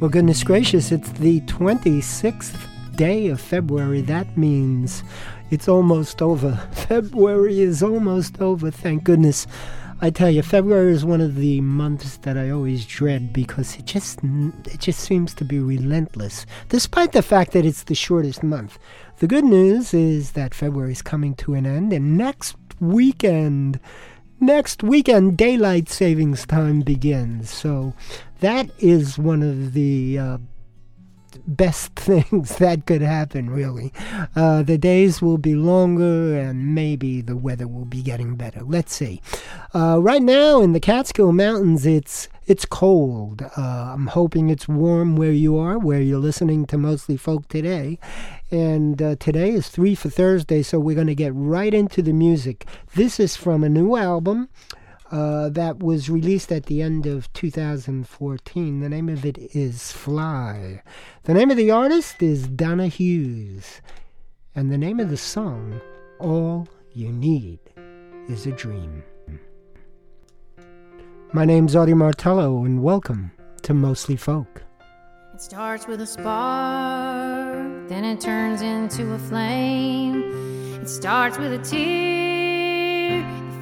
Well, goodness gracious, it's the 26th day of February. That means it's almost over. February is almost over, thank goodness. I tell you, February is one of the months that I always dread because it just it just seems to be relentless, despite the fact that it's the shortest month. The good news is that February is coming to an end, and next weekend, next weekend, daylight savings time begins. So that is one of the uh, best things that could happen, really. Uh, the days will be longer and maybe the weather will be getting better. Let's see. Uh, right now in the Catskill Mountains, it's it's cold. Uh, I'm hoping it's warm where you are, where you're listening to mostly folk today. And uh, today is three for Thursday, so we're going to get right into the music. This is from a new album uh, that was released at the end of 2014. The name of it is Fly. The name of the artist is Donna Hughes. And the name of the song, All You Need is a Dream. My name's Audie Martello, and welcome to Mostly Folk. It starts with a spark, then it turns into a flame. It starts with a tear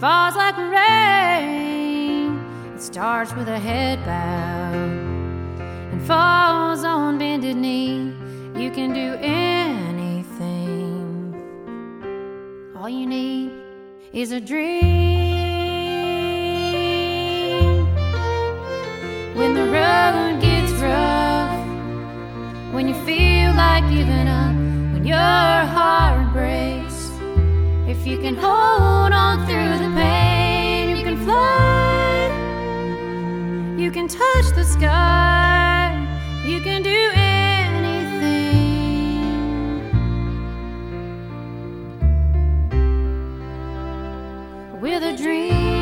falls like rain. It starts with a head bow and falls on bended knee. You can do anything. All you need is a dream. When the road gets rough, when you feel like giving up, when your heart breaks. You can hold on through the pain, you can fly. You can touch the sky. You can do anything with a dream.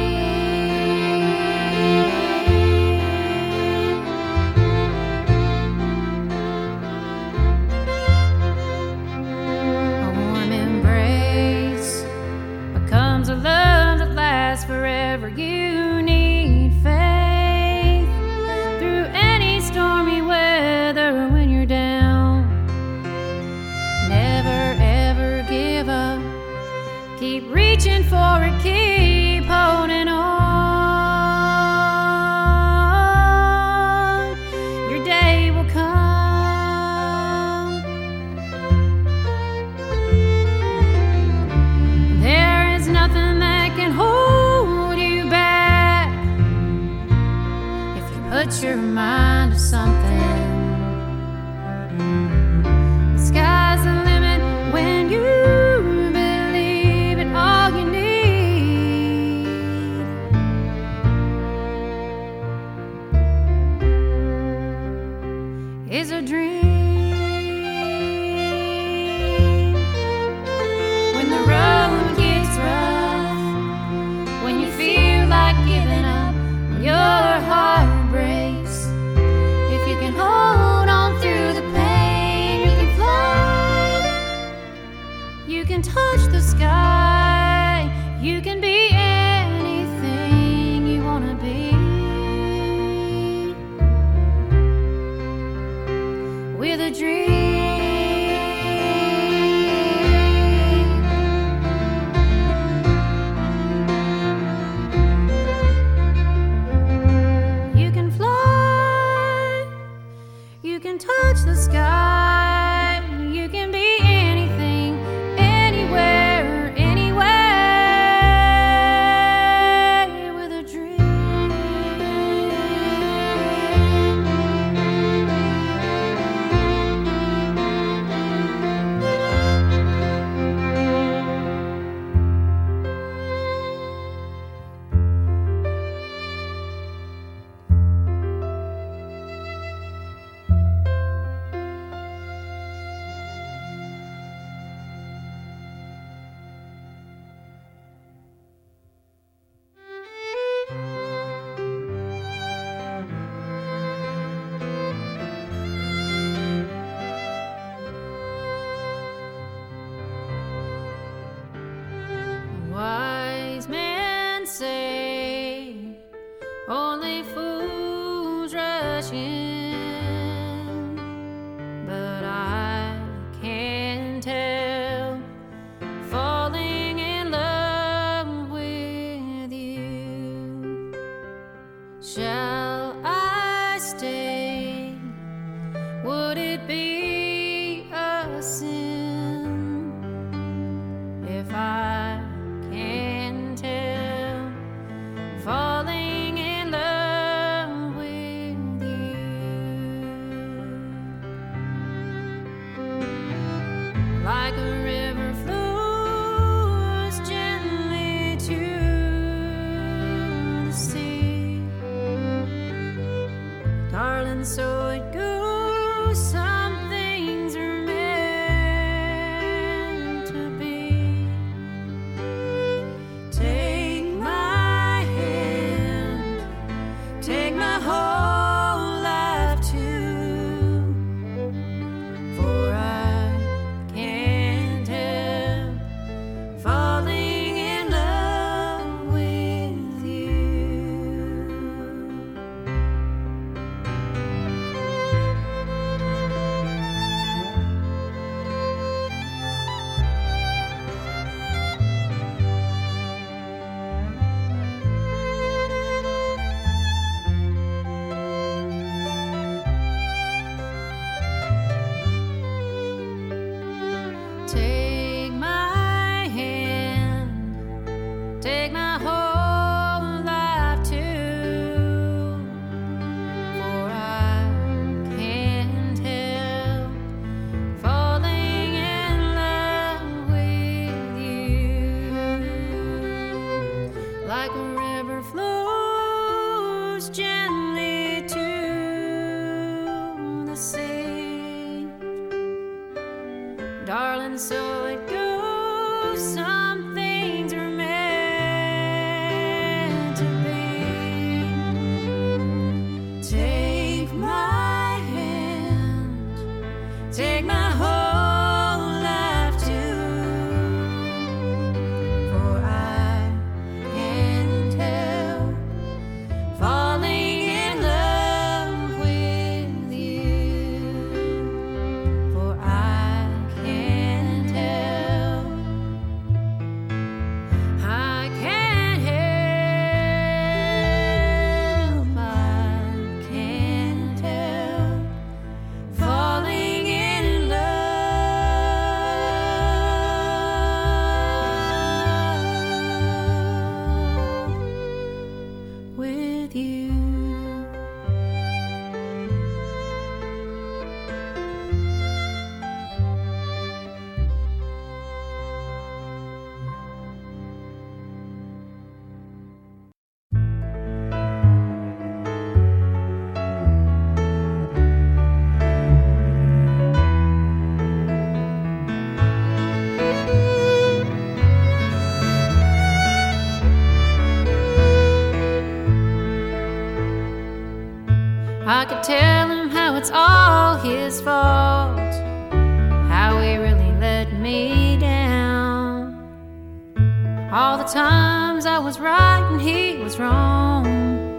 tell him how it's all his fault, how he really let me down. All the times I was right and he was wrong,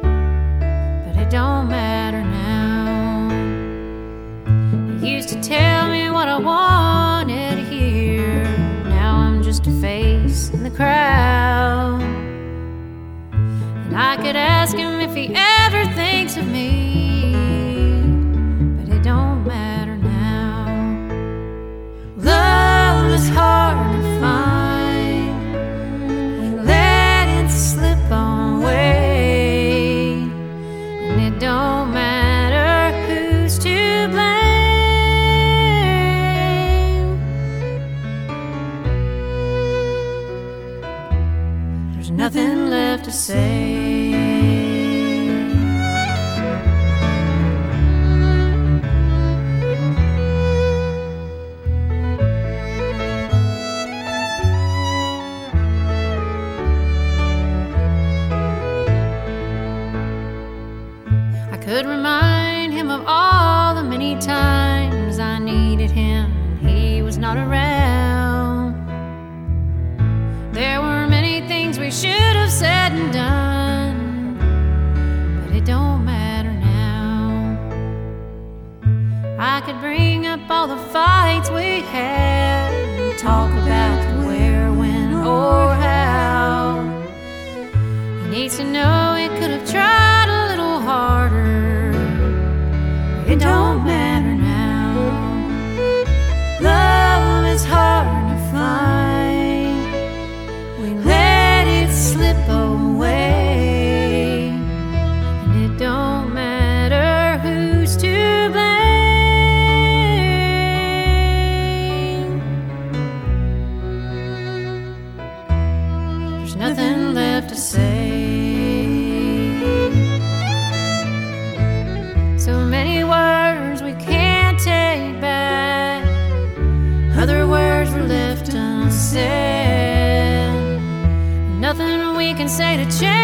but it don't matter now. He used to tell me what I wanted to hear, now I'm just a face in the crowd. And I could ask him if he ever thinks of me. all the fights we had talk about where, when, or how. He needs to know. say to change.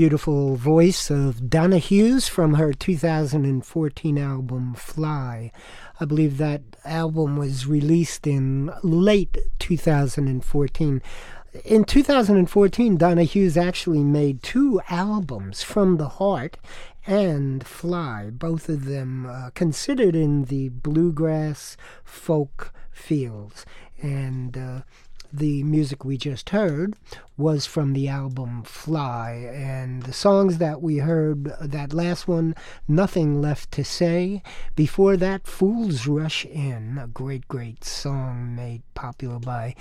beautiful voice of Donna Hughes from her 2014 album Fly. I believe that album was released in late 2014. In 2014, Donna Hughes actually made two albums, From the Heart and Fly, both of them uh, considered in the bluegrass folk fields. And uh, the music we just heard was from the album Fly. And the songs that we heard, that last one, Nothing Left to Say. Before that, Fools Rush In, a great, great song made popular by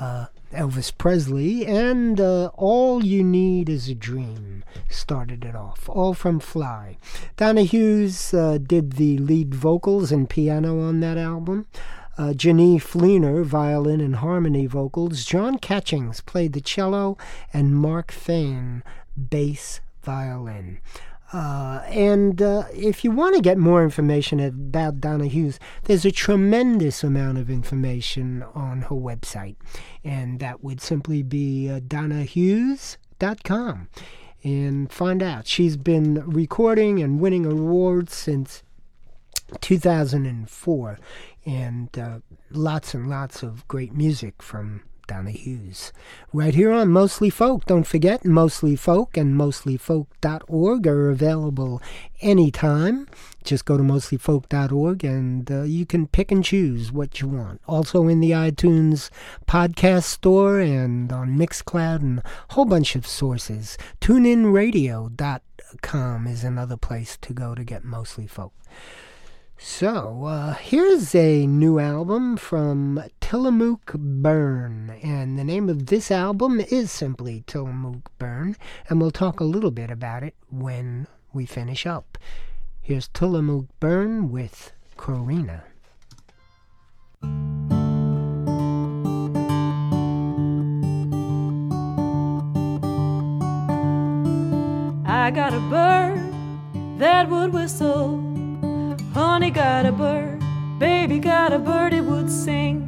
uh, Elvis Presley. And uh, All You Need Is a Dream started it off, all from Fly. Donna Hughes uh, did the lead vocals and piano on that album uh, Fleener, violin and harmony vocals. John Catchings played the cello, and Mark Fain, bass violin. Uh, and uh, if you want to get more information about Donna Hughes, there's a tremendous amount of information on her website, and that would simply be uh, donnahughes.com. And find out. She's been recording and winning awards since 2004 and uh, lots and lots of great music from Donna Hughes. Right here on Mostly Folk. Don't forget, Mostly Folk and mostlyfolk.org are available anytime. Just go to mostlyfolk.org and uh, you can pick and choose what you want. Also in the iTunes podcast store and on Mixcloud and a whole bunch of sources. TuneInRadio.com is another place to go to get Mostly Folk. So, uh, here's a new album from Tillamook Burn, and the name of this album is simply Tillamook Burn, and we'll talk a little bit about it when we finish up. Here's Tillamook Burn with Corrina. I got a bird that would whistle Honey got a bird, baby got a bird, it would sing.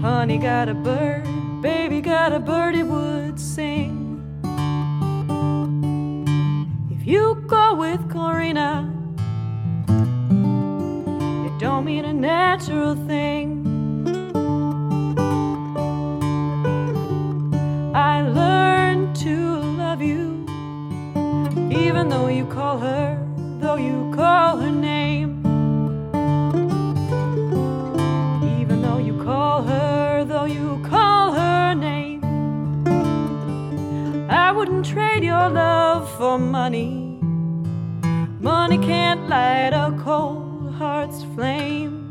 Honey got a bird, baby got a bird, it would sing. If you go with Corrina, it don't mean a natural thing. I learned to love you, even though you call her though you call her name. Even though you call her, though you call her name. I wouldn't trade your love for money. Money can't light a cold heart's flame.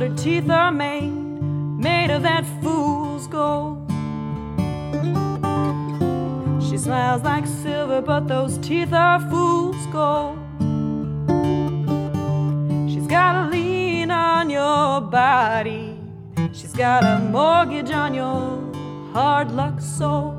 Her teeth are made, made of that fool's gold. She smiles like silver, but those teeth are fool's gold. She's got a lien on your body. She's got a mortgage on your hard luck soul.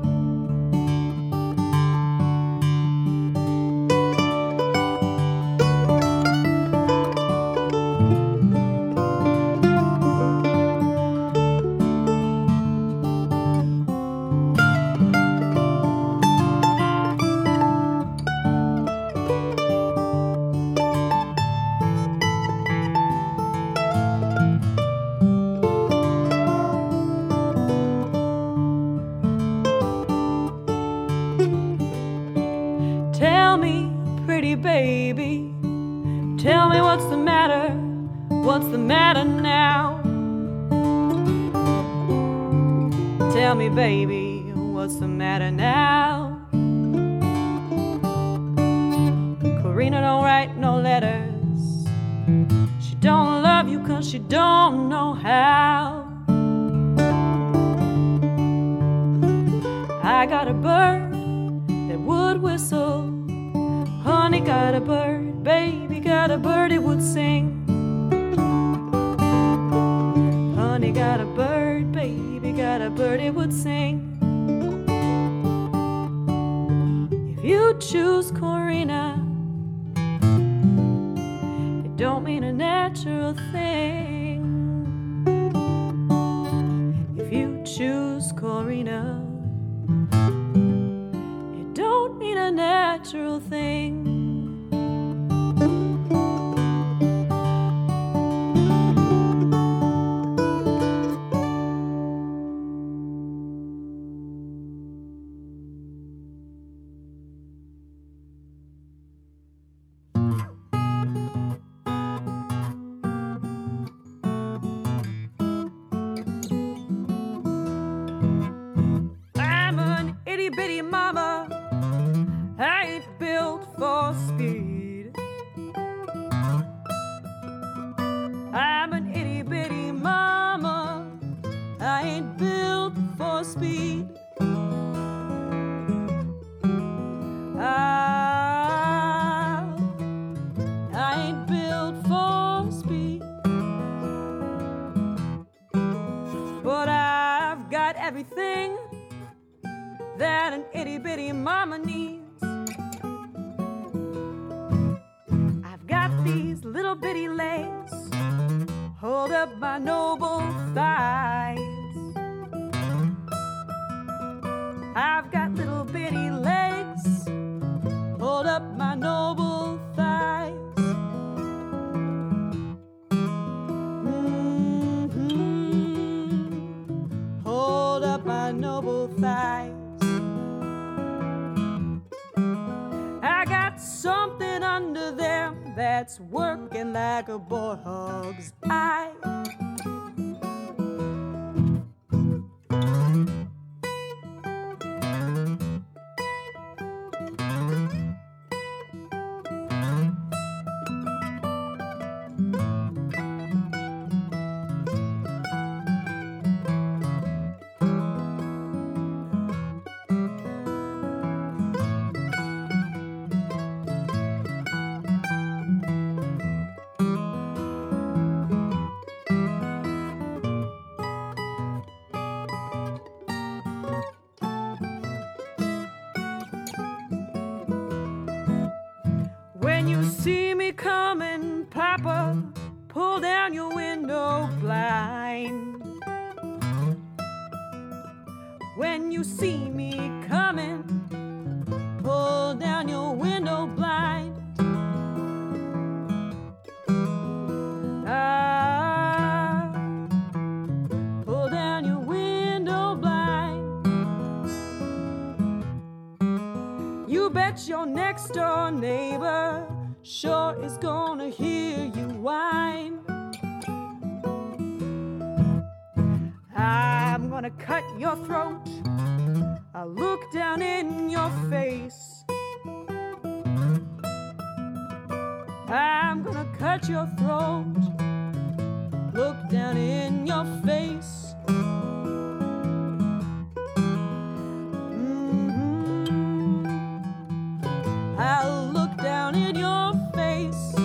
Bitty mama. Mama needs. I've got these little bitty legs, hold up my noble thighs. I've got little bitty legs, hold up my noble that's working like a bullhog's eye. You see me coming, pull down your window blind. Ah, pull down your window blind. You bet your next door neighbor sure is gonna hear you whine. I'm gonna cut your throat. I'll look down in your face. I'm gonna cut your throat. Look down in your face. Mhm. I'll look down in your face.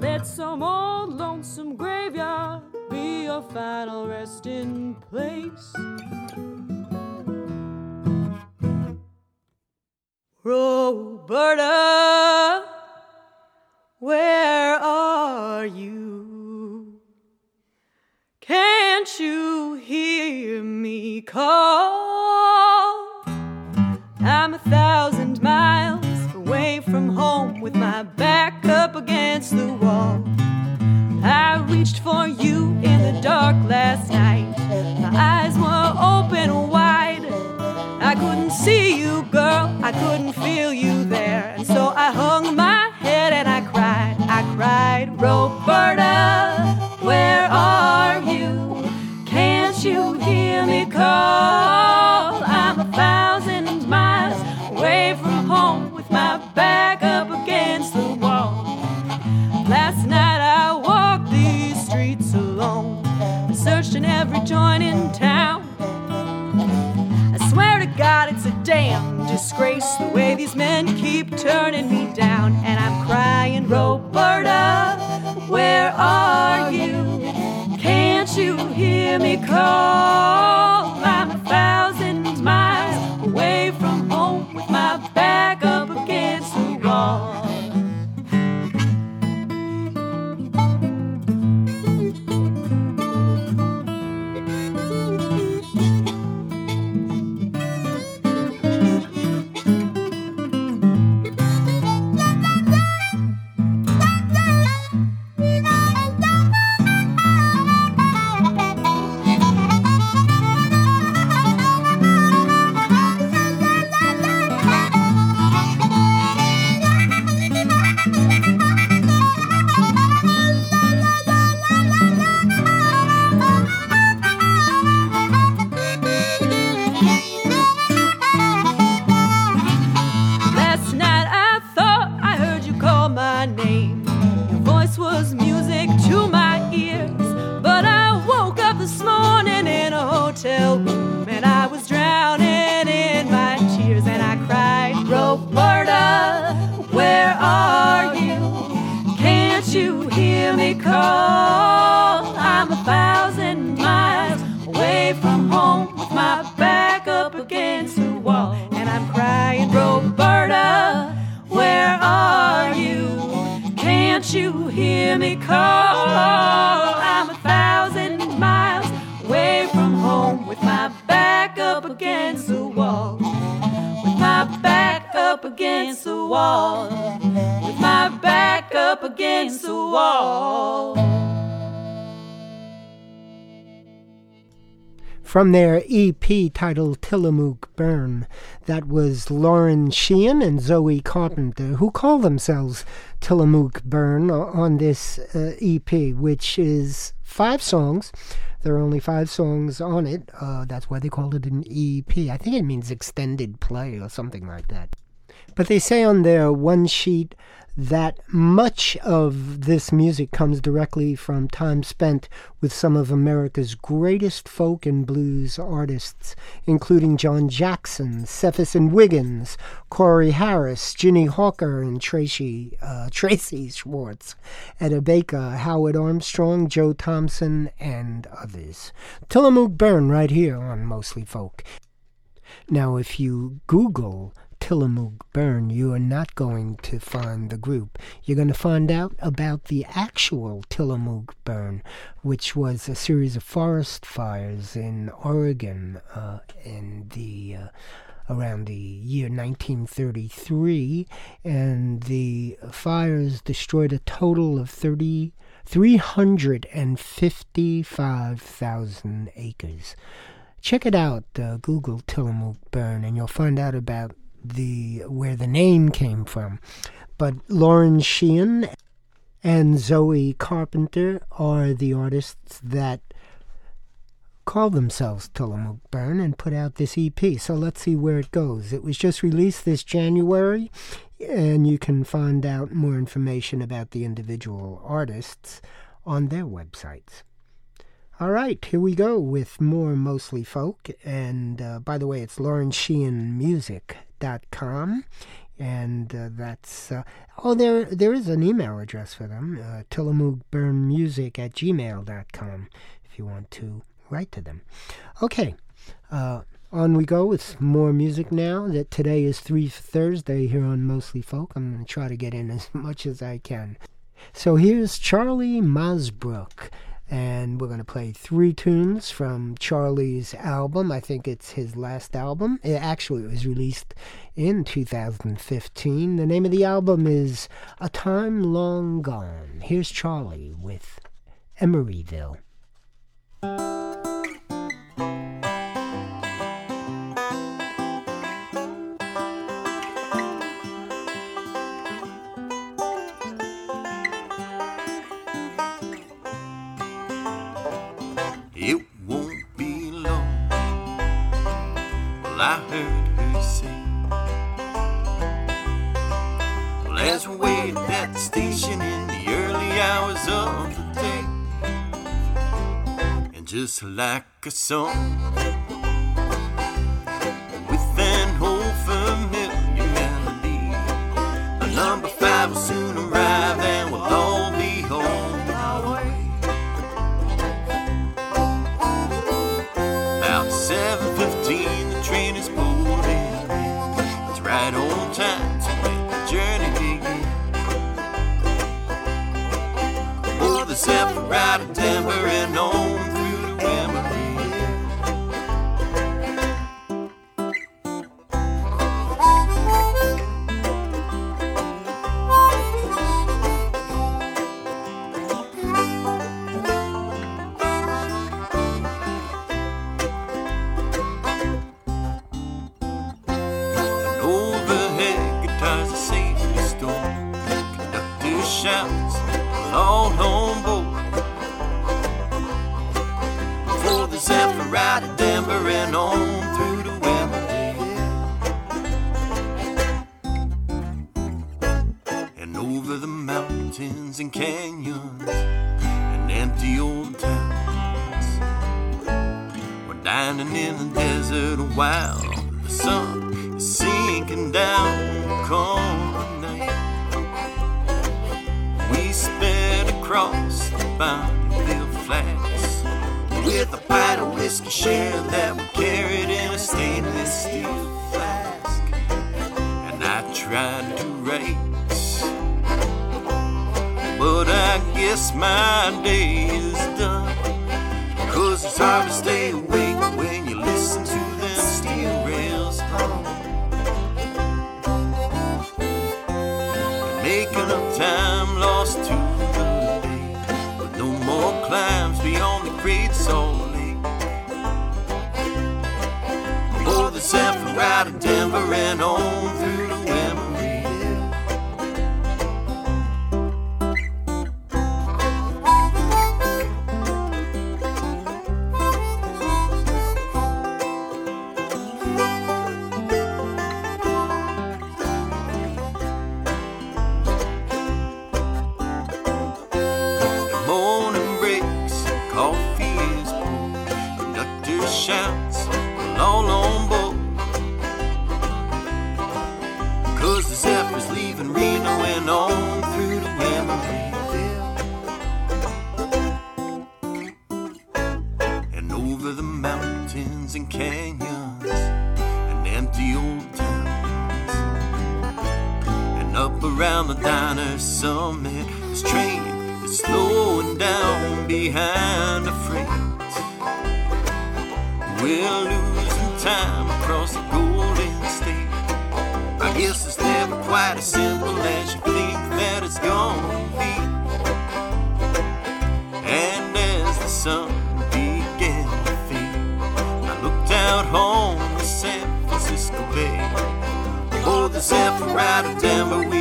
Let some old lonesome graveyard be your final resting place. Roberta, where are you? Can't you hear me call? I'm a thousand miles away from home with my back up against the wall. I reached for you in the dark last night. My eyes were open wide. I couldn't see you, girl. I couldn't feel you there. And so I hung my head and I cried. I cried, Roberta, where are you? Can't you hear me call? I'm a In every joint in town. I swear to God, it's a damn disgrace the way these men keep turning me down. And I'm crying, Roberta, where are you? Can't you hear me call? I'm a thousand miles away from home with my back up against the wall. From their EP titled Tillamook Burn, that was Lauren Sheehan and Zoe Carpenter, who call themselves Tillamook Burn on this uh, EP, which is five songs. There are only five songs on it. Uh, that's why they called it an EP. I think it means extended play or something like that. But they say on their one sheet that much of this music comes directly from time spent with some of America's greatest folk and blues artists, including John Jackson, Cephas and Wiggins, Corey Harris, Ginny Hawker, and Tracy, uh, Tracy Schwartz, Etta Baker, Howard Armstrong, Joe Thompson, and others. Tillamook Burn right here on Mostly Folk. Now, if you Google Tillamook Burn, you are not going to find the group. You're going to find out about the actual Tillamook Burn, which was a series of forest fires in Oregon uh, in the uh, around the year 1933, and the fires destroyed a total of 30, 355,000 acres. Check it out, uh, Google Tillamook Burn, and you'll find out about the where the name came from. But Lauren Sheehan and Zoe Carpenter are the artists that call themselves Tillamook Burn and put out this EP. So let's see where it goes. It was just released this January, and you can find out more information about the individual artists on their websites. All right, here we go with more mostly folk. And uh, by the way, it's Lauren Sheehan Music com, and uh, that's uh, oh there there is an email address for them uh, tillamookburnmusic at gmail.com if you want to write to them okay uh, on we go with more music now that today is three thursday here on mostly folk i'm going to try to get in as much as i can so here's charlie mosbrook and we're going to play three tunes from Charlie's album. I think it's his last album. It actually was released in 2015. The name of the album is A Time Long Gone. Here's Charlie with Emeryville. Just like a song, out of Denver, we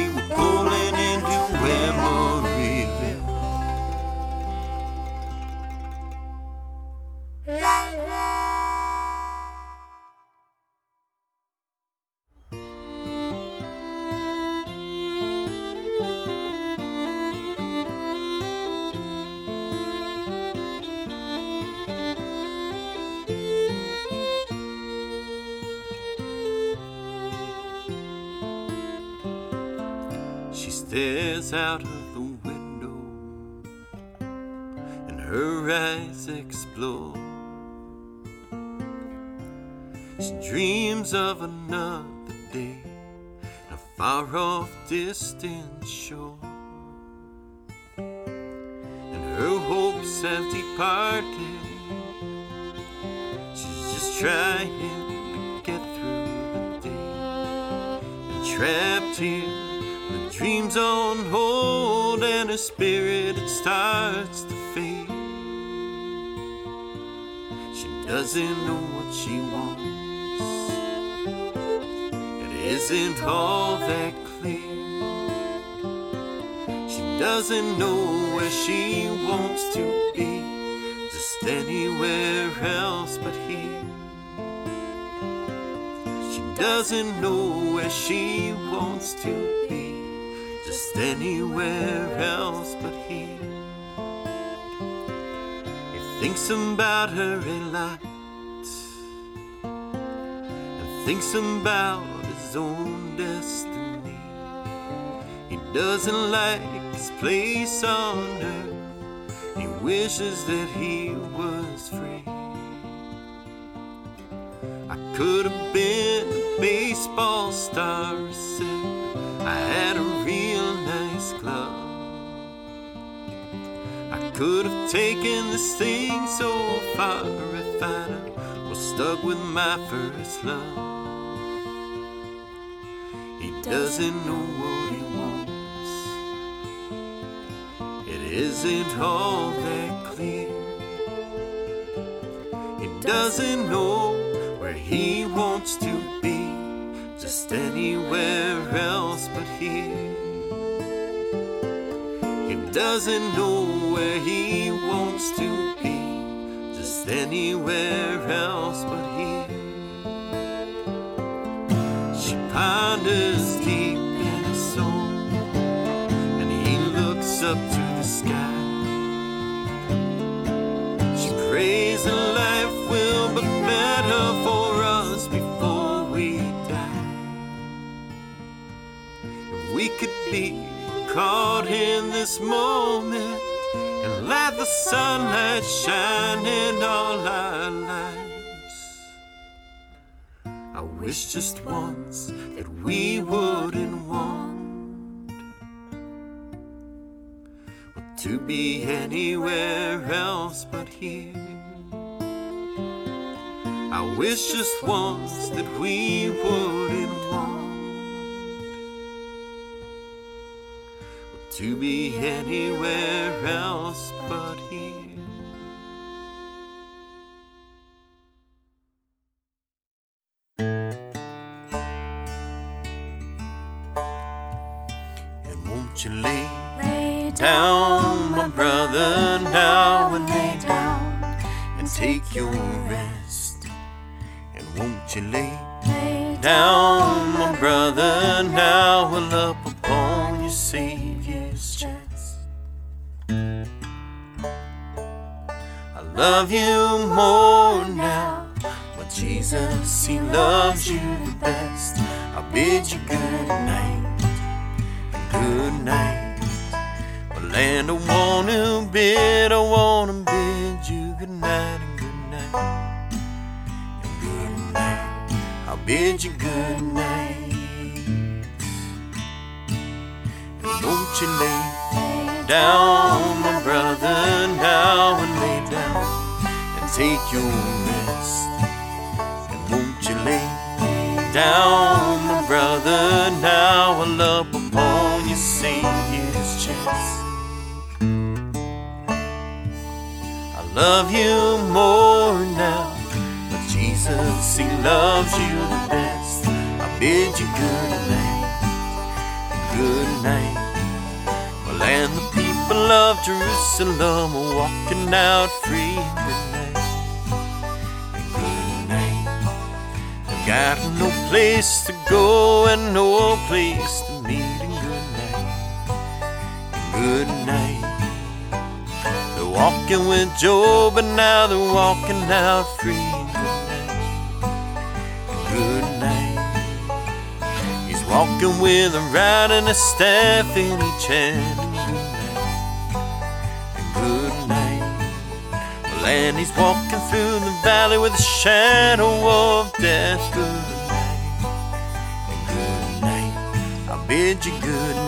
shore. And her hopes have departed. She's just trying to get through the day. And trapped here the dreams on hold and her spirit it starts to fade. She doesn't know what she wants. It isn't all that doesn't know where she wants to be, just anywhere else but here. She doesn't know where she wants to be, just anywhere else but here. He thinks about her a lot, and thinks about his own destiny. He doesn't like his place on earth, he wishes that he was free. I could have been a baseball star, said. I had a real nice club. I could have taken this thing so far if have was stuck with my first love. He doesn't know what he isn't all that clear. He doesn't know where he wants to be, just anywhere else but here. He doesn't know where he wants to be, just anywhere else but here. She ponders be caught in this moment and let the sunlight shine in all our lives. I wish just once that we wouldn't want to be anywhere else but here. I wish just once that we wouldn't want to be anywhere else but here. And won't you lay Lay down, my brother, now and lay down and take your rest? And won't you lay lay down, I love you more now, but Jesus, He loves you the best. I bid you good night, good night. Well, and the people of Jerusalem are walking out free. Good night, and good night. They've got no place to go and no place good night. They're walking with Job, and now they're walking out free. Good night, good night. He's walking with a rod and a staff in each hand. And good night. Well, and he's walking through the valley with the shadow of death. Good night, good night. I bid you good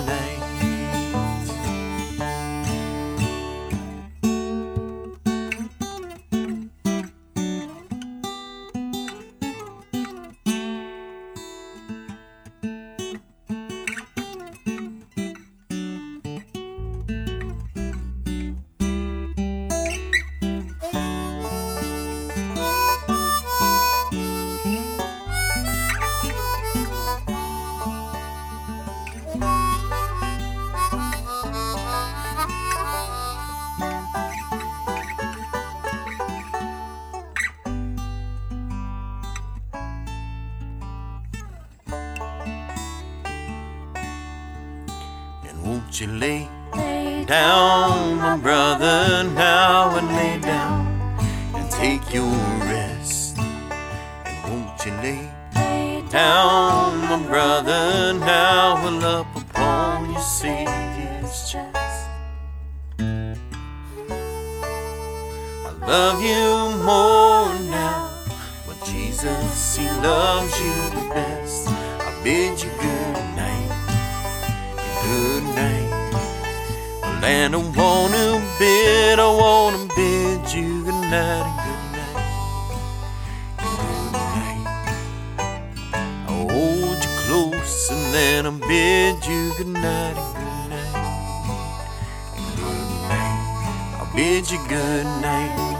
bid you good night.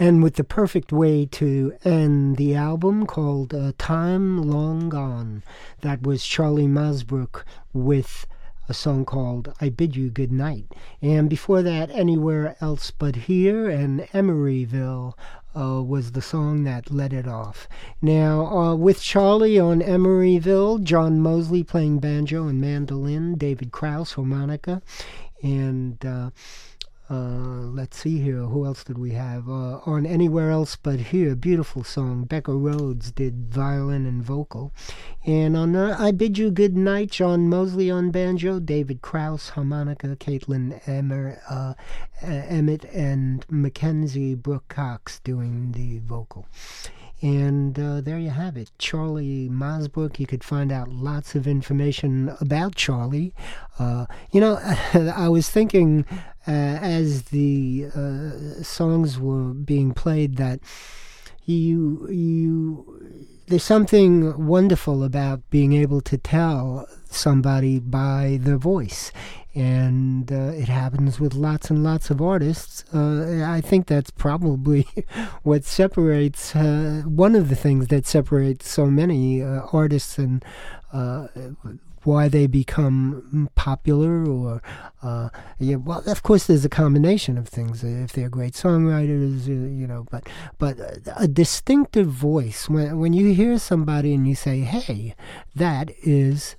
And with the perfect way to end the album called uh, Time Long Gone. That was Charlie Mosbrook with a song called I Bid You Good Night. And before that, Anywhere Else But Here and Emeryville uh, was the song that led it off. Now, uh, with Charlie on Emeryville, John Mosley playing banjo and mandolin, David Kraus harmonica, and uh, uh, let's see here. Who else did we have? Uh, on Anywhere Else But Here, beautiful song. Becca Rhodes did violin and vocal. And on uh, I Bid You Good Night, John Mosley on banjo, David Kraus harmonica, Caitlin Emmer, uh, Emmett, and Mackenzie Brooke Cox doing the vocal. And uh, there you have it, Charlie Mosbrook. You could find out lots of information about Charlie. Uh, you know, I was thinking as the uh, songs were being played that you you there's something wonderful about being able to tell somebody by their voice and uh, it happens with lots and lots of artists. Uh, I think that's probably what separates uh, one of the things that separates so many uh, artists and uh, why they become popular or uh, yeah well of course there's a combination of things if they're great songwriters you know but but a distinctive voice when when you hear somebody and you say hey that is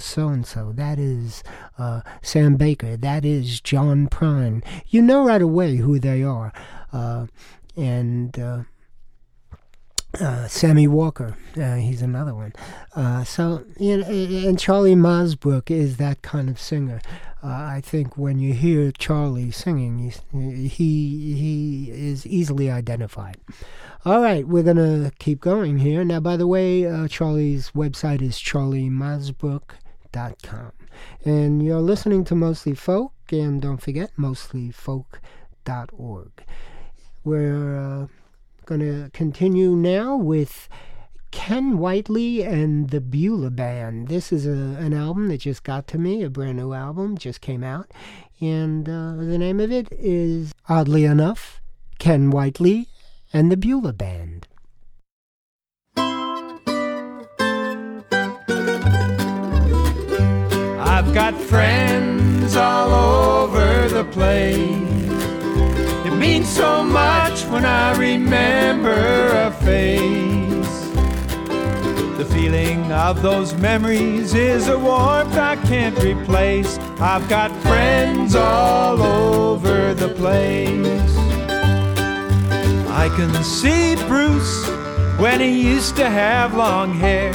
so and so. That is uh, Sam Baker. That is John Prine. You know right away who they are. Uh, and uh, uh Sammy Walker, uh, he's another one. Uh, so, you know, and Charlie Mosbrook is that kind of singer. I think when you hear Charlie singing, he he is easily identified. All right, we're to keep going here. Now, by the way, uh, Charlie's website is charliemosbrook.com mostlyfolk.com. And you're listening to Mostly Folk, and don't forget, mostlyfolk.org. We're uh, going to continue now with Ken Whiteley and the Beulah Band. This is a, an album that just got to me, a brand new album, just came out. And uh, the name of it is, oddly enough, Ken Whiteley and the Beulah Band. I've got friends all over the place. Means so much when I remember a face. The feeling of those memories is a warmth I can't replace. I've got friends all over the place. I can see Bruce when he used to have long hair.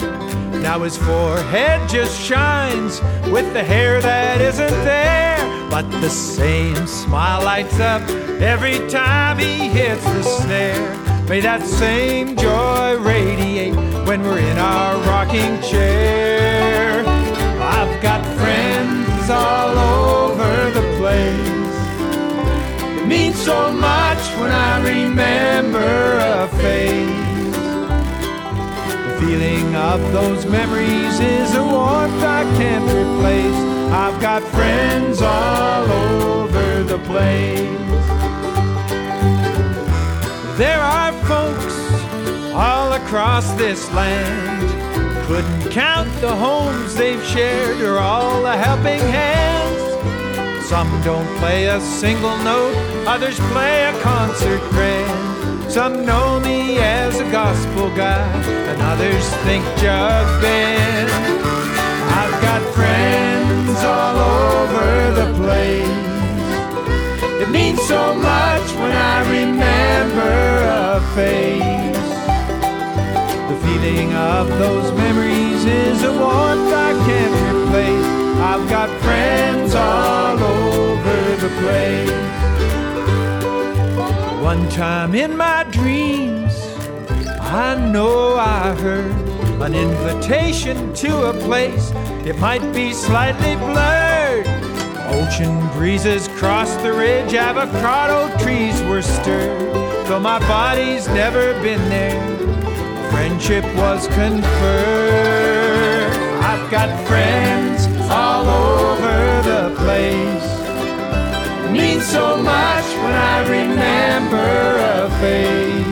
Now his forehead just shines with the hair that isn't there. But the same smile lights up every time he hits the snare. May that same joy radiate when we're in our rocking chair. I've got friends all over the place. It means so much when I remember a face The feeling of those memories is a warmth I can't replace. I've got friends all over the place. There are folks all across this land. Couldn't count the homes they've shared or all the helping hands. Some don't play a single note, others play a concert grand. Some know me as a gospel guy, and others think Jug band. I've got friends all over the place. It means so much when I remember a face. The feeling of those memories is a warmth I can't replace. I've got friends all over the place. One time in my dreams, I know I heard an invitation to a place. It might be slightly blurred. Ocean breezes crossed the ridge, avocado trees were stirred. Though my body's never been there, friendship was conferred. I've got friends all over the place means so much when I remember a face.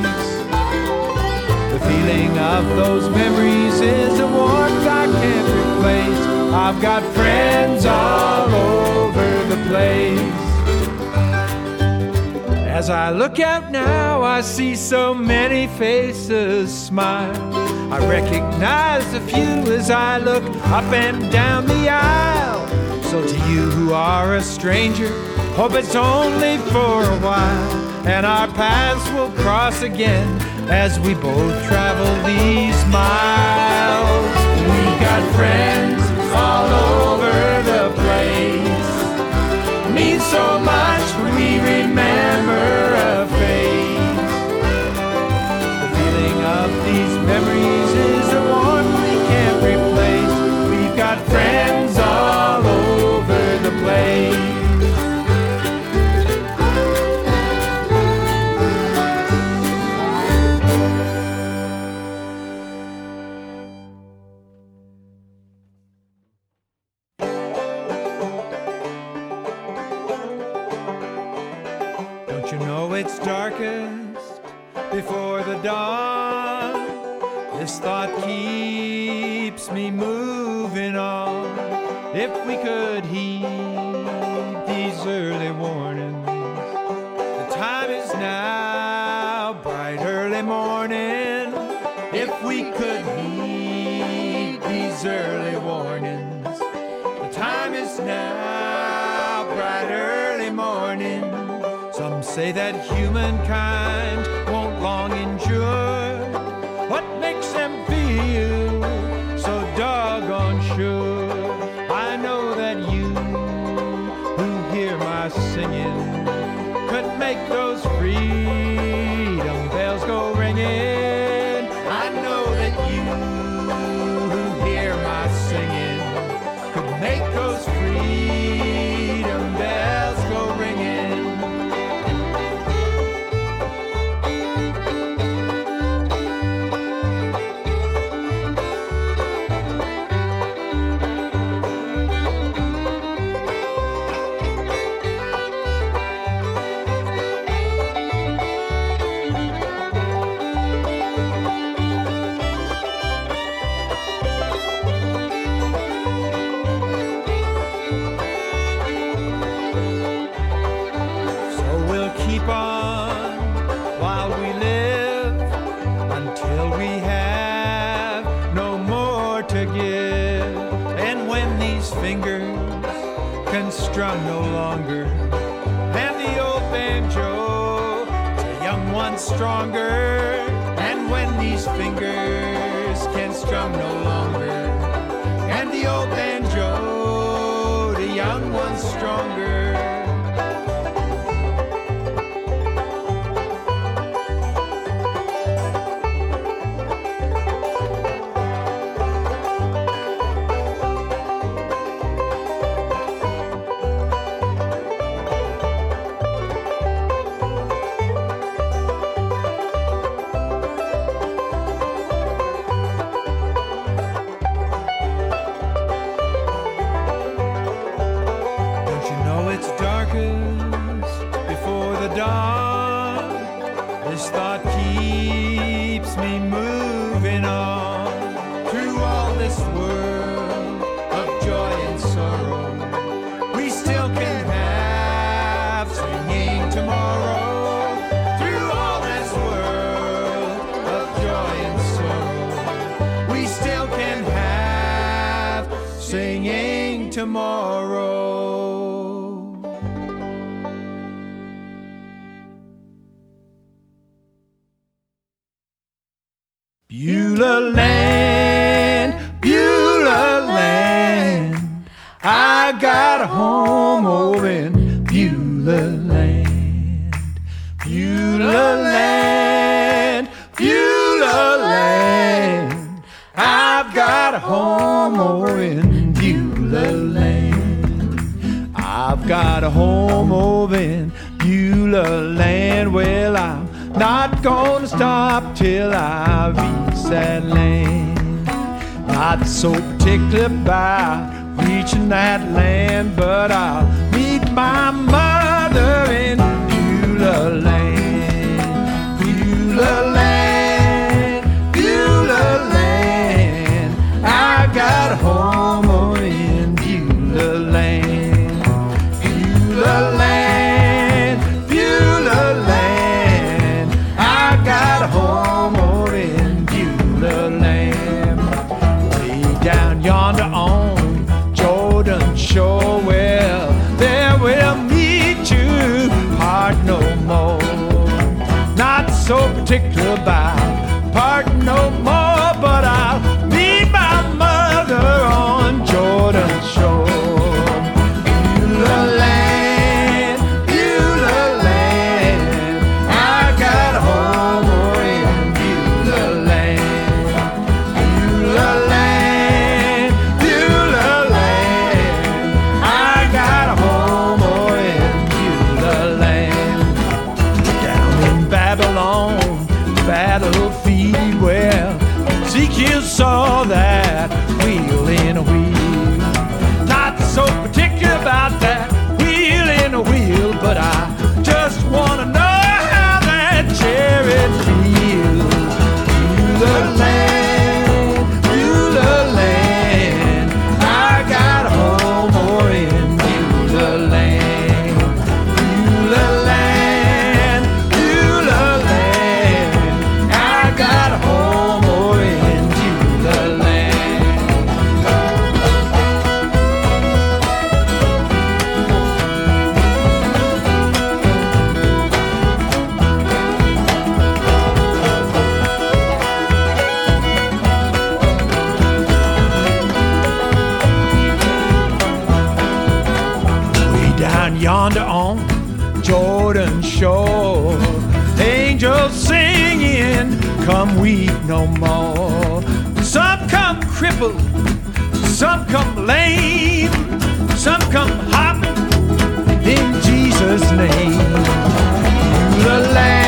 Feeling of those memories is a warmth I can't replace. I've got friends all over the place. As I look out now, I see so many faces smile. I recognize a few as I look up and down the aisle. So, to you who are a stranger, hope it's only for a while. And our paths will cross again as we both travel these miles. We got friends all over the place. Means so much when we remember a face. The feeling of these memories say that humankind in Beulah Land. I've got a home over in Beulah Land. Well, I'm not gonna stop till I've that land. Not so particular about reaching that land, but I'll meet my mother in Beulah Land. Beulah Land. Beulah Land. I got so particular about. Part no some come lame, some come hopping in Jesus' name. Beulah land,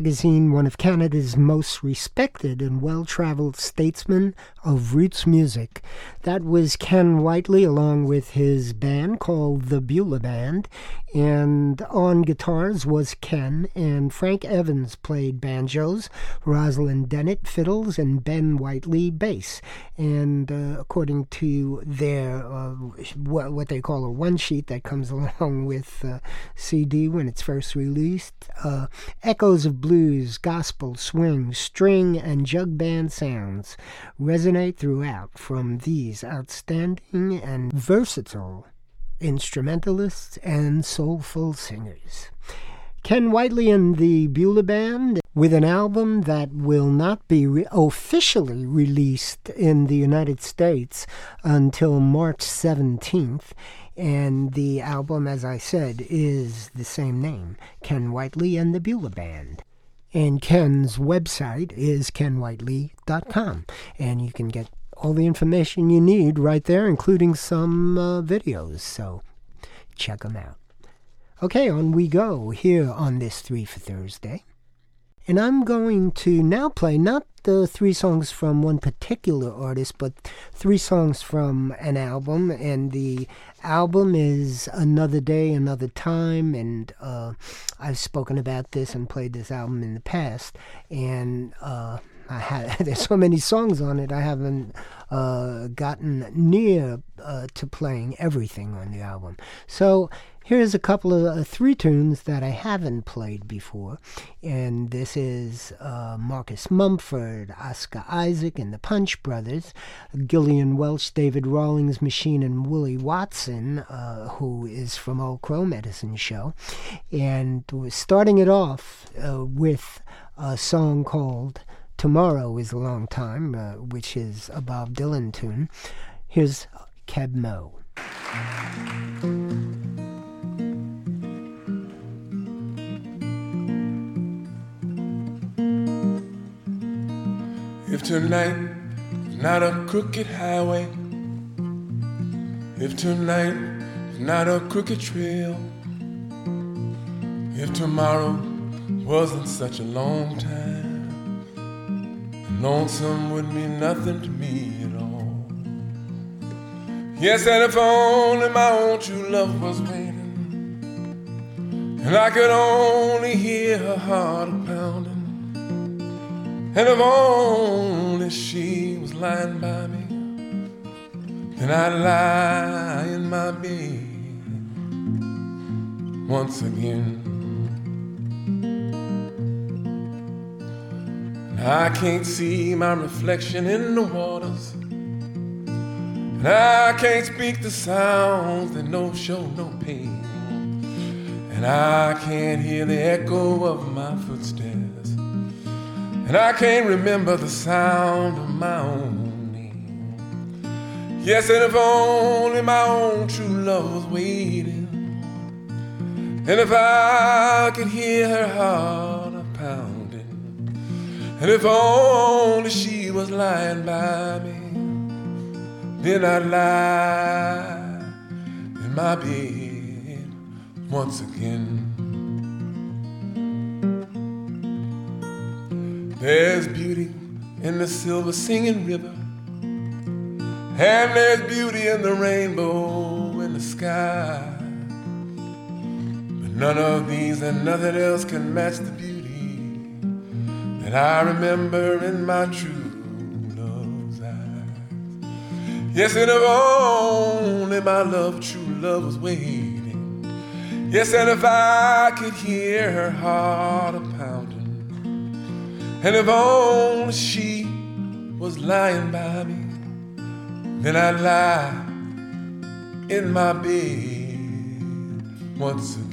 magazine one of Canada's most respected and well traveled statesmen of roots music. That was Ken Whiteley along with his band called the Beulah Band. And on guitars was Ken, and Frank Evans played banjos, Rosalind Dennett fiddles, and Ben Whiteley bass. And uh, according to their uh, what, they call a one sheet that comes along with uh, CD when it's first released, uh, echoes of blues, gospel, swing, string, and jug band sounds resonate throughout from these outstanding and versatile instrumentalists and soulful singers. Ken Whiteley and the Beulah Band with an album that will not be re- officially released in the United States until March 17th. And the album, as I said, is the same name Ken Whiteley and the Beulah Band. And Ken's website is kenwhiteley.com. And you can get all the information you need right there, including some uh, videos. So check them out. Okay, on we go here on this Three for Thursday. And I'm going to now play not the three songs from one particular artist, but three songs from an album. And the album is Another Day, Another Time. And uh, I've spoken about this and played this album in the past. And uh, I had there's so many songs on it. I haven't uh, gotten near uh, to playing everything on the album. So here's a couple of uh, three tunes that I haven't played before, and this is uh, Marcus Mumford, Oscar Isaac, and the Punch Brothers, Gillian Welch, David Rawlings Machine, and Willie Watson, uh, who is from Old Crow Medicine Show, and we're starting it off uh, with a song called. Tomorrow is a Long Time, uh, which is a Bob Dylan tune. Here's Keb Mo. If tonight is not a crooked highway, if tonight is not a crooked trail, if tomorrow wasn't such a long time, lonesome would mean nothing to me at all. Yes, and if only my own true love was waiting, and I could only hear her heart pounding. And if only she was lying by me, then I'd lie in my bed once again. I can't see my reflection in the waters. And I can't speak the sounds that no show no pain. And I can't hear the echo of my footsteps. And I can't remember the sound of my own name. Yes, and if only my own true love was waiting. And if I could hear her heart a pounding. And if only she was lying by me. Then I'd lie in my bed once again. There's beauty in the silver singing river, and there's beauty in the rainbow in the sky. But none of these and nothing else can match the beauty that I remember in my true love's eyes. Yes, and if only my love, true love, was waiting. Yes, and if I could hear her heart a pounding. And if only she was lying by me, then I'd lie in my bed once again.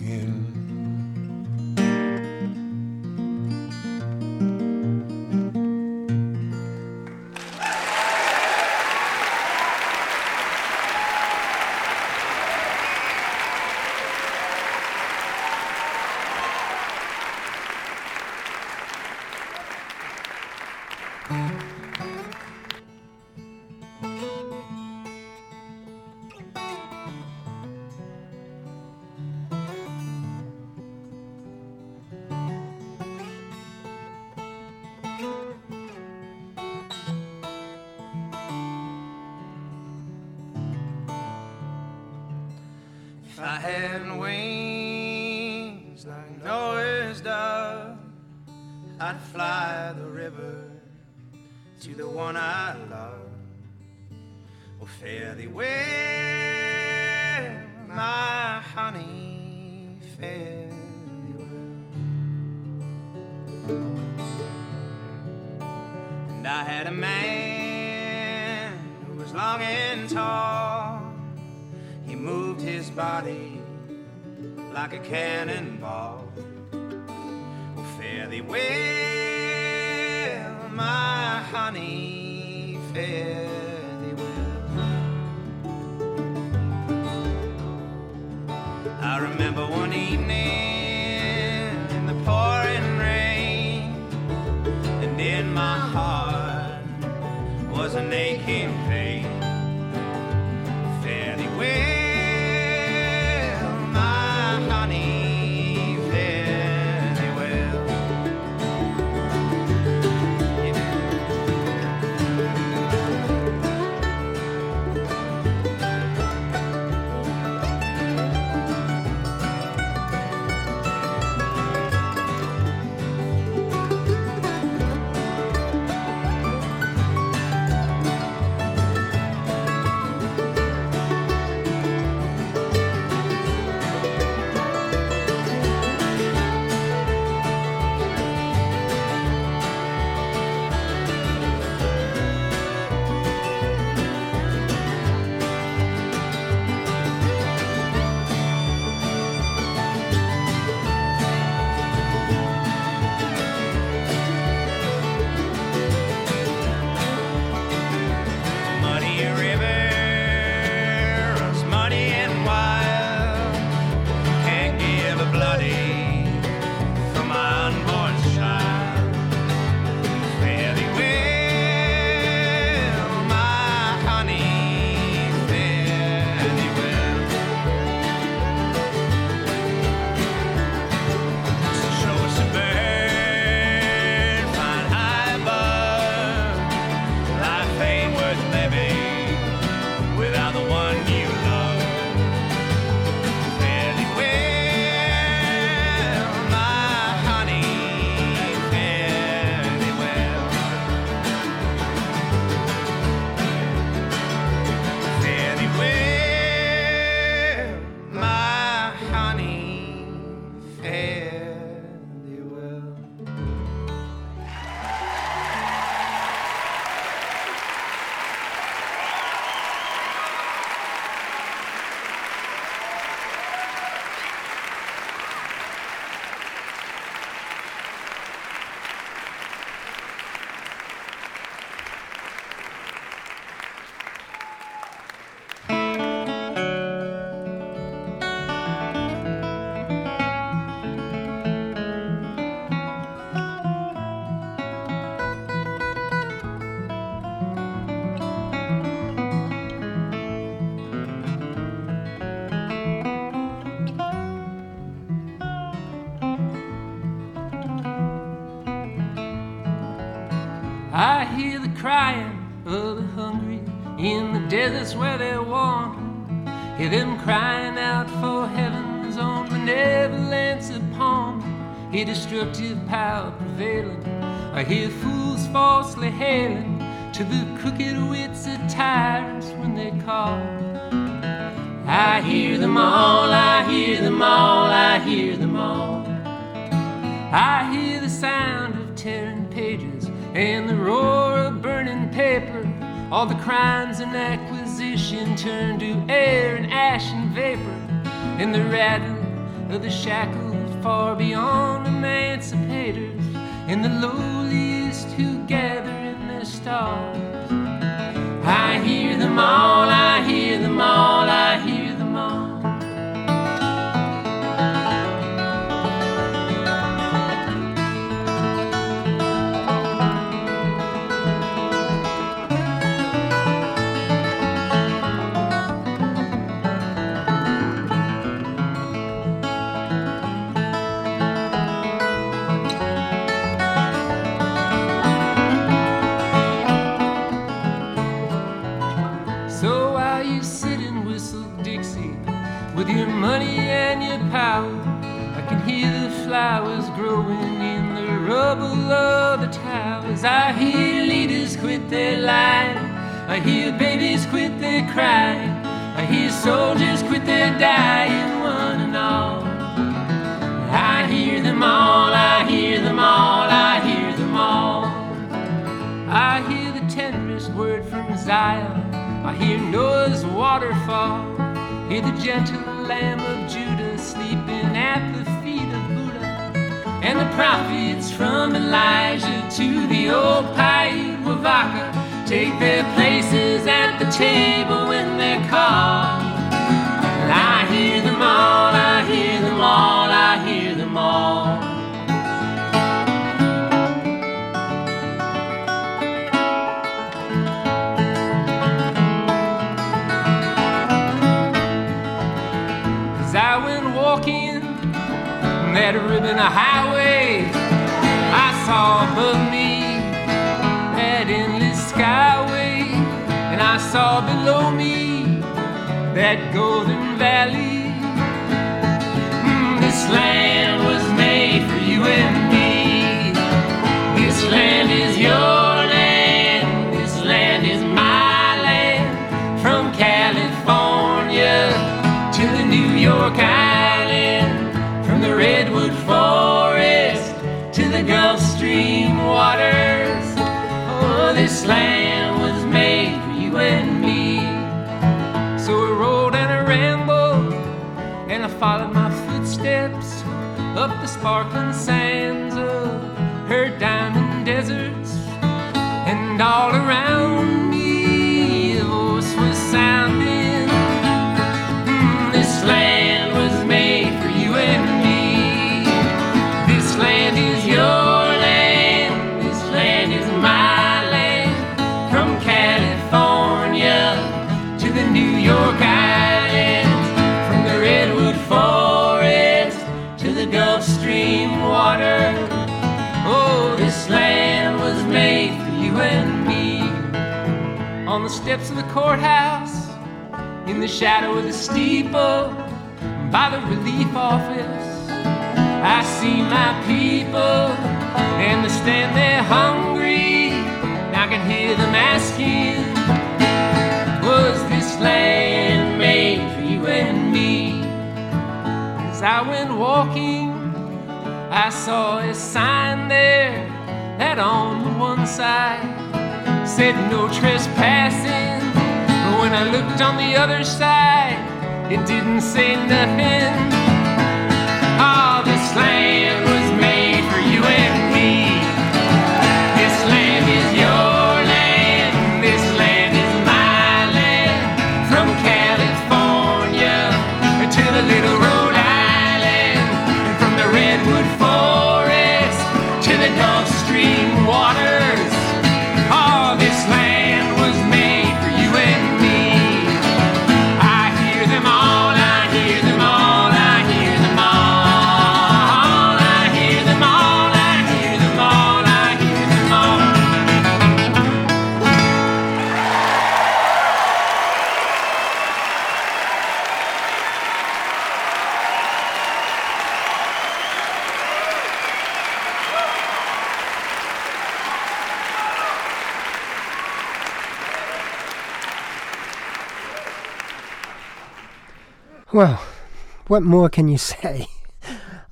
I remember one evening Hear them crying out for heaven's own benevolence upon them. Hear destructive power prevailing. I hear fools falsely hailing to the crooked wits of tyrants when they call. I hear them all, I hear them all, I hear them all. I hear the sound of tearing pages and the roar of burning paper. All the crimes and to air and ash and vapor. And the rattle of the shackles far beyond emancipators. And the lowliest who gather in their stalls. I hear them all, their. I hear babies quit their crying. I hear soldiers quit their dying, one and all. I hear them all, I hear them all, I hear them all. I hear the tenderest word from Zion. I hear Noah's waterfall. Hear the gentle lamb of Judah sleeping at the feet of Buddha. And the prophets from Elijah to the old Paiute Wovoka take their places at the table when they're called. I hear them all, I hear them all, I hear them all. As I went walking that ribbon of highway, I saw me saw below me that golden valley. Mm, this land was made for you and me. This land is your land. This land is my land. From California to the New York Island, from the redwood forest to the Gulf Stream waters. Oh, this land sparkling sands of her diamond deserts, and all around courthouse, in the shadow of the steeple, by the relief office, I see my people, and they stand there hungry. I can hear them asking, Was this land made for you and me? As I went walking, I saw a sign there that on the one side said no trespassing. When I looked on the other side, it didn't say nothing. Oh, this land was made for you and me. Well, what more can you say?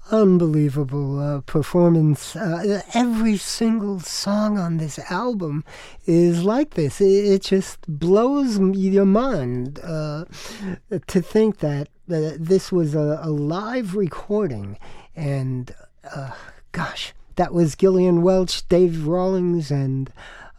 Unbelievable uh, performance. Uh, every single song on this album is like this. It, it just blows your mind uh, to think that this was a, a, live recording. And uh, gosh, that was Gillian Welch, Dave Rawlings, and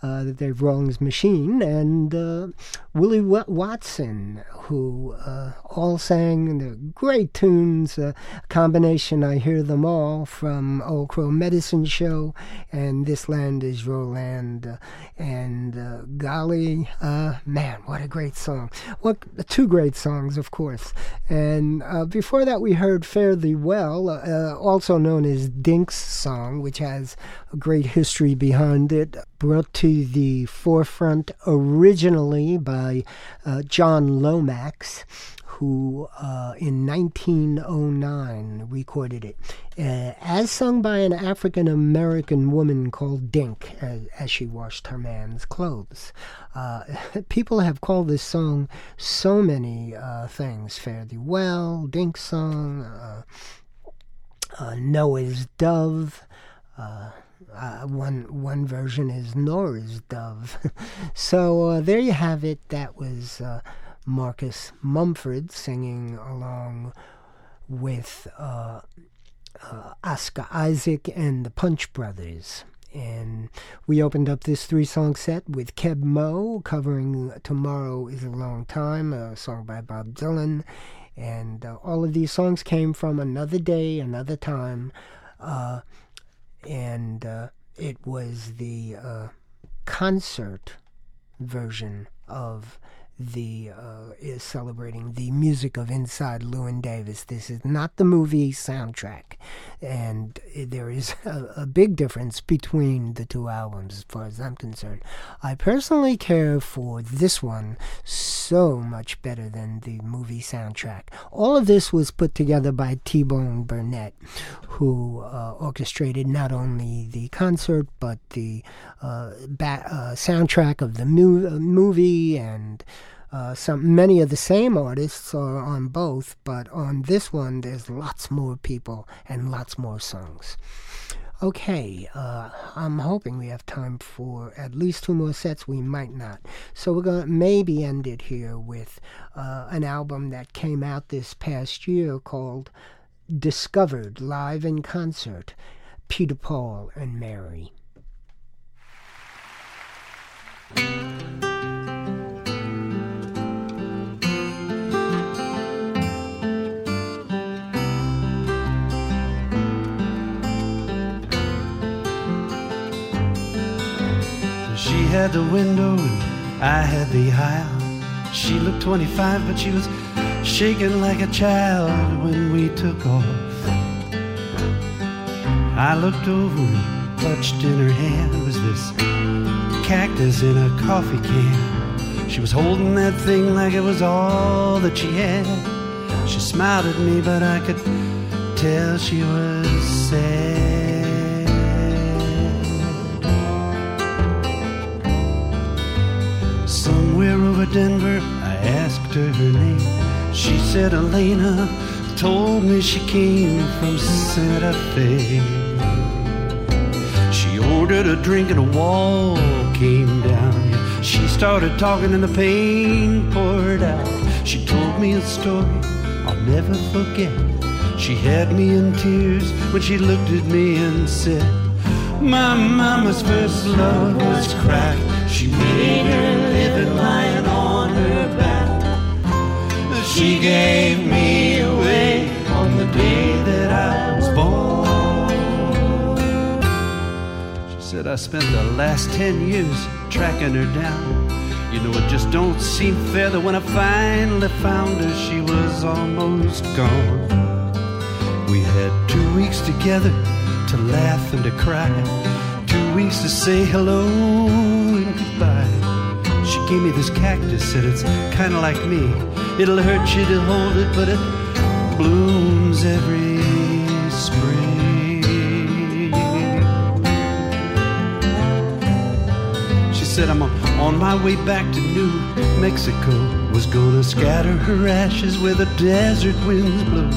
uh, Dave Rawlings Machine, and uh, Willie Watson, who uh, all sang the great tunes. A combination, I hear them all from Old Crow Medicine Show and This Land Is Your Land. Uh, and uh, golly, uh, man, what a great song! What two great songs, of course. And before that, we heard Fare Thee Well, also known as Dink's song, which has a great history behind it brought to the forefront originally by uh, John Lomax, who uh, in 1909 recorded it, uh, as sung by an African American woman called Dink as, as, she washed her man's clothes. Uh, people have called this song so many uh, things Fare Thee Well, Dink's song, uh, Noah's Dove. Uh, one one version is Nora's dove. so uh, there you have it. That was uh, Marcus Mumford singing along with uh, uh, Oscar Isaac and the Punch Brothers. And we opened up this three song set with Keb' Mo' covering Tomorrow is a Long Time, a song by Bob Dylan. And uh, all of these songs came from Another Day, Another Time and uh, it was the uh, concert version of the uh, is celebrating the music of Inside Llewyn Davis. This is not the movie soundtrack, and there is a, a, big difference between the two albums as far as I'm concerned. I personally care for this one so much better than the movie soundtrack. All of this was put together by T Bone Burnett, who uh, orchestrated not only the concert but the uh, ba- uh, soundtrack of the mu- uh, movie and uh, some many of the same artists are on both, but on this one there's lots more people and lots more songs. Okay, uh, I'm hoping we have time for at least two more sets. We might not, so we're gonna maybe end it here with uh, an album that came out this past year called "Discovered Live in Concert." Peter Paul and Mary. Had the window and I had the aisle. She looked 25, but she was shaking like a child when we took off. I looked over and clutched in her hand was this cactus in a coffee can. She was holding that thing like it was all that she had. She smiled at me, but I could tell she was sad. Somewhere over Denver. I asked her her name. She said Elena. Told me she came from Santa Fe. She ordered a drink and a wall came down. She started talking and the pain poured out. She told me a story I'll never forget. She had me in tears when she looked at me and said, My mama's first love was crack. She made her living lying on her back. She gave me away on the day that I was born. She said I spent the last ten years tracking her down. You know, it just don't seem fair that when I finally found her, she was almost gone. We had two weeks together to laugh and to cry, two weeks to say hello goodbye. She gave me this cactus, said it's kind of like me. It'll hurt you to hold it, but it blooms every spring. She said, I'm on my way back to New Mexico Was gonna scatter her ashes where the desert winds blow.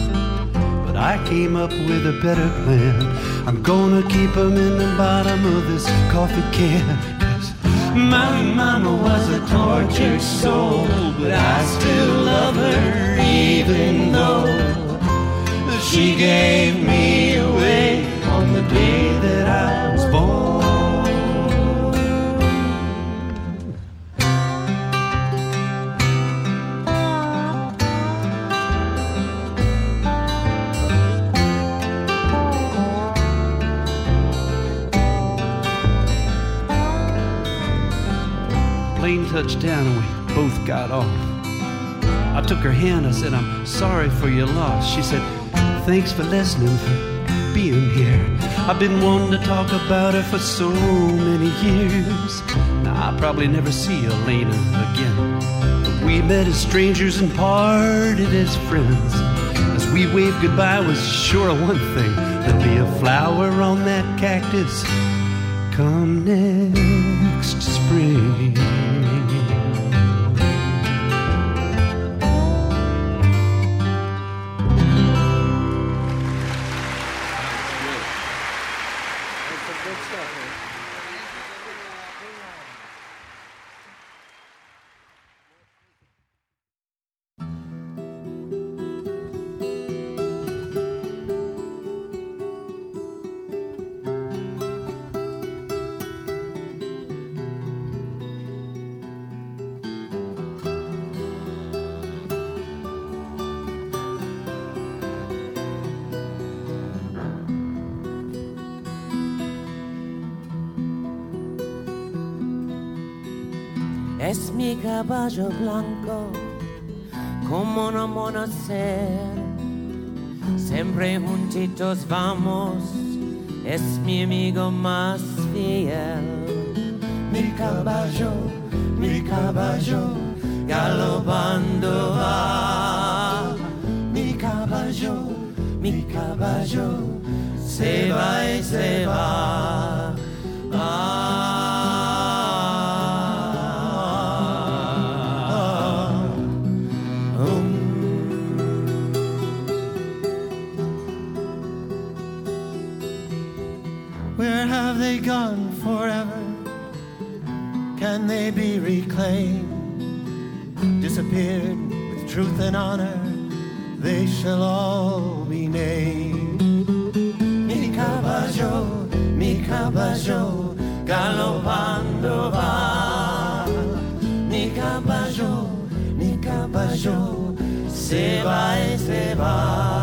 But I came up with a better plan. I'm gonna keep 'em in the bottom of this coffee can. My mama was a tortured soul, but I still love her even though she gave me away on the day that I was born. Touched down and we both got off. I took her hand, I said, I'm sorry for your loss. She said, Thanks for listening, for being here. I've been wanting to talk about her for so many years. Now, I'll probably never see Elena again. But we met as strangers and parted as friends. As we waved goodbye, was sure of one thing there'll be a flower on that cactus come next spring. Es mi caballo blanco como un amanecer. Siempre juntitos vamos, es mi amigo más fiel. Mi caballo, mi caballo, galopando va. Mi caballo, mi caballo, se va y se va. They be reclaimed? Disappeared with truth and honor, they shall all be named. Mi caballo, mi caballo, galopando va. Mi caballo, mi caballo, se va y se va.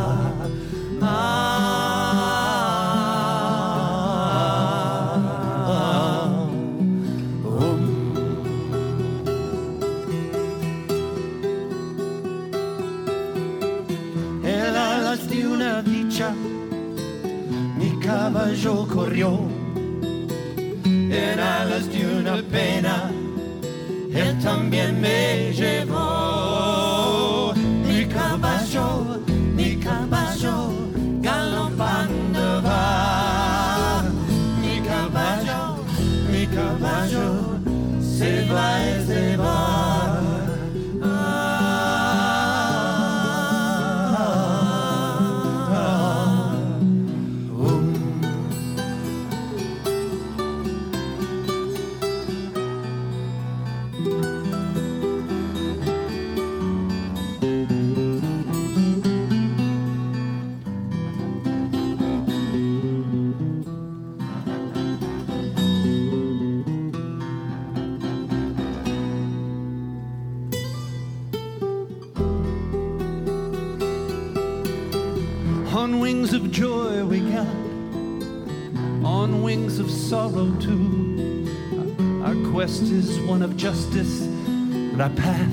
Corrió. En alas de una pena, él también me On wings of joy we gallop, on wings of sorrow too. Our quest is one of justice, and our path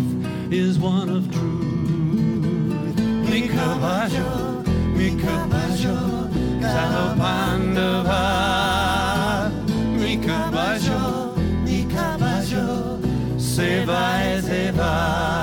is one of truth. Mi caballo, mi caballo, galopando va. Mi caballo, mi caballo, se va se va.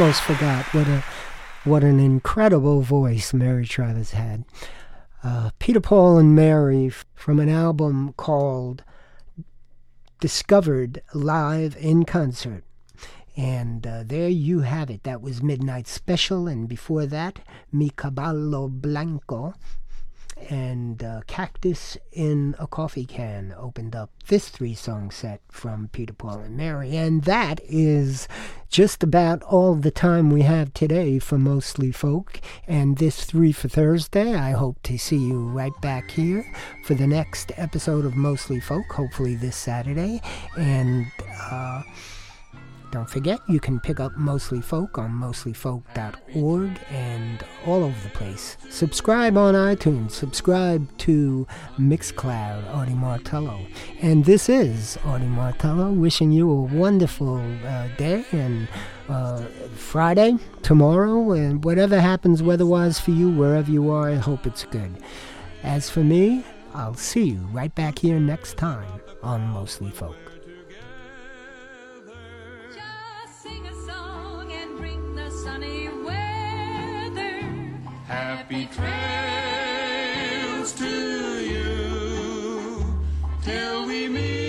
Almost forgot what a what an incredible voice Mary Travers had. Uh, Peter Paul and Mary from an album called Discovered Live in Concert. And uh, there you have it. That was Midnight Special. And before that, Mi Caballo Blanco and uh, Cactus in a Coffee Can opened up this three song set from Peter, Paul, and Mary. And that is just about all the time we have today for Mostly Folk. And this three for Thursday, I hope to see you right back here for the next episode of Mostly Folk, hopefully this Saturday. And, uh, don't forget, you can pick up Mostly Folk on mostlyfolk.org and all over the place. Subscribe on iTunes. Subscribe to Mixcloud, Artie Martello. And this is Artie Martello wishing you a wonderful uh, day and uh, Friday, tomorrow, and whatever happens weather-wise for you, wherever you are, I hope it's good. As for me, I'll see you right back here next time on Mostly Folk. Happy trails to you till we meet.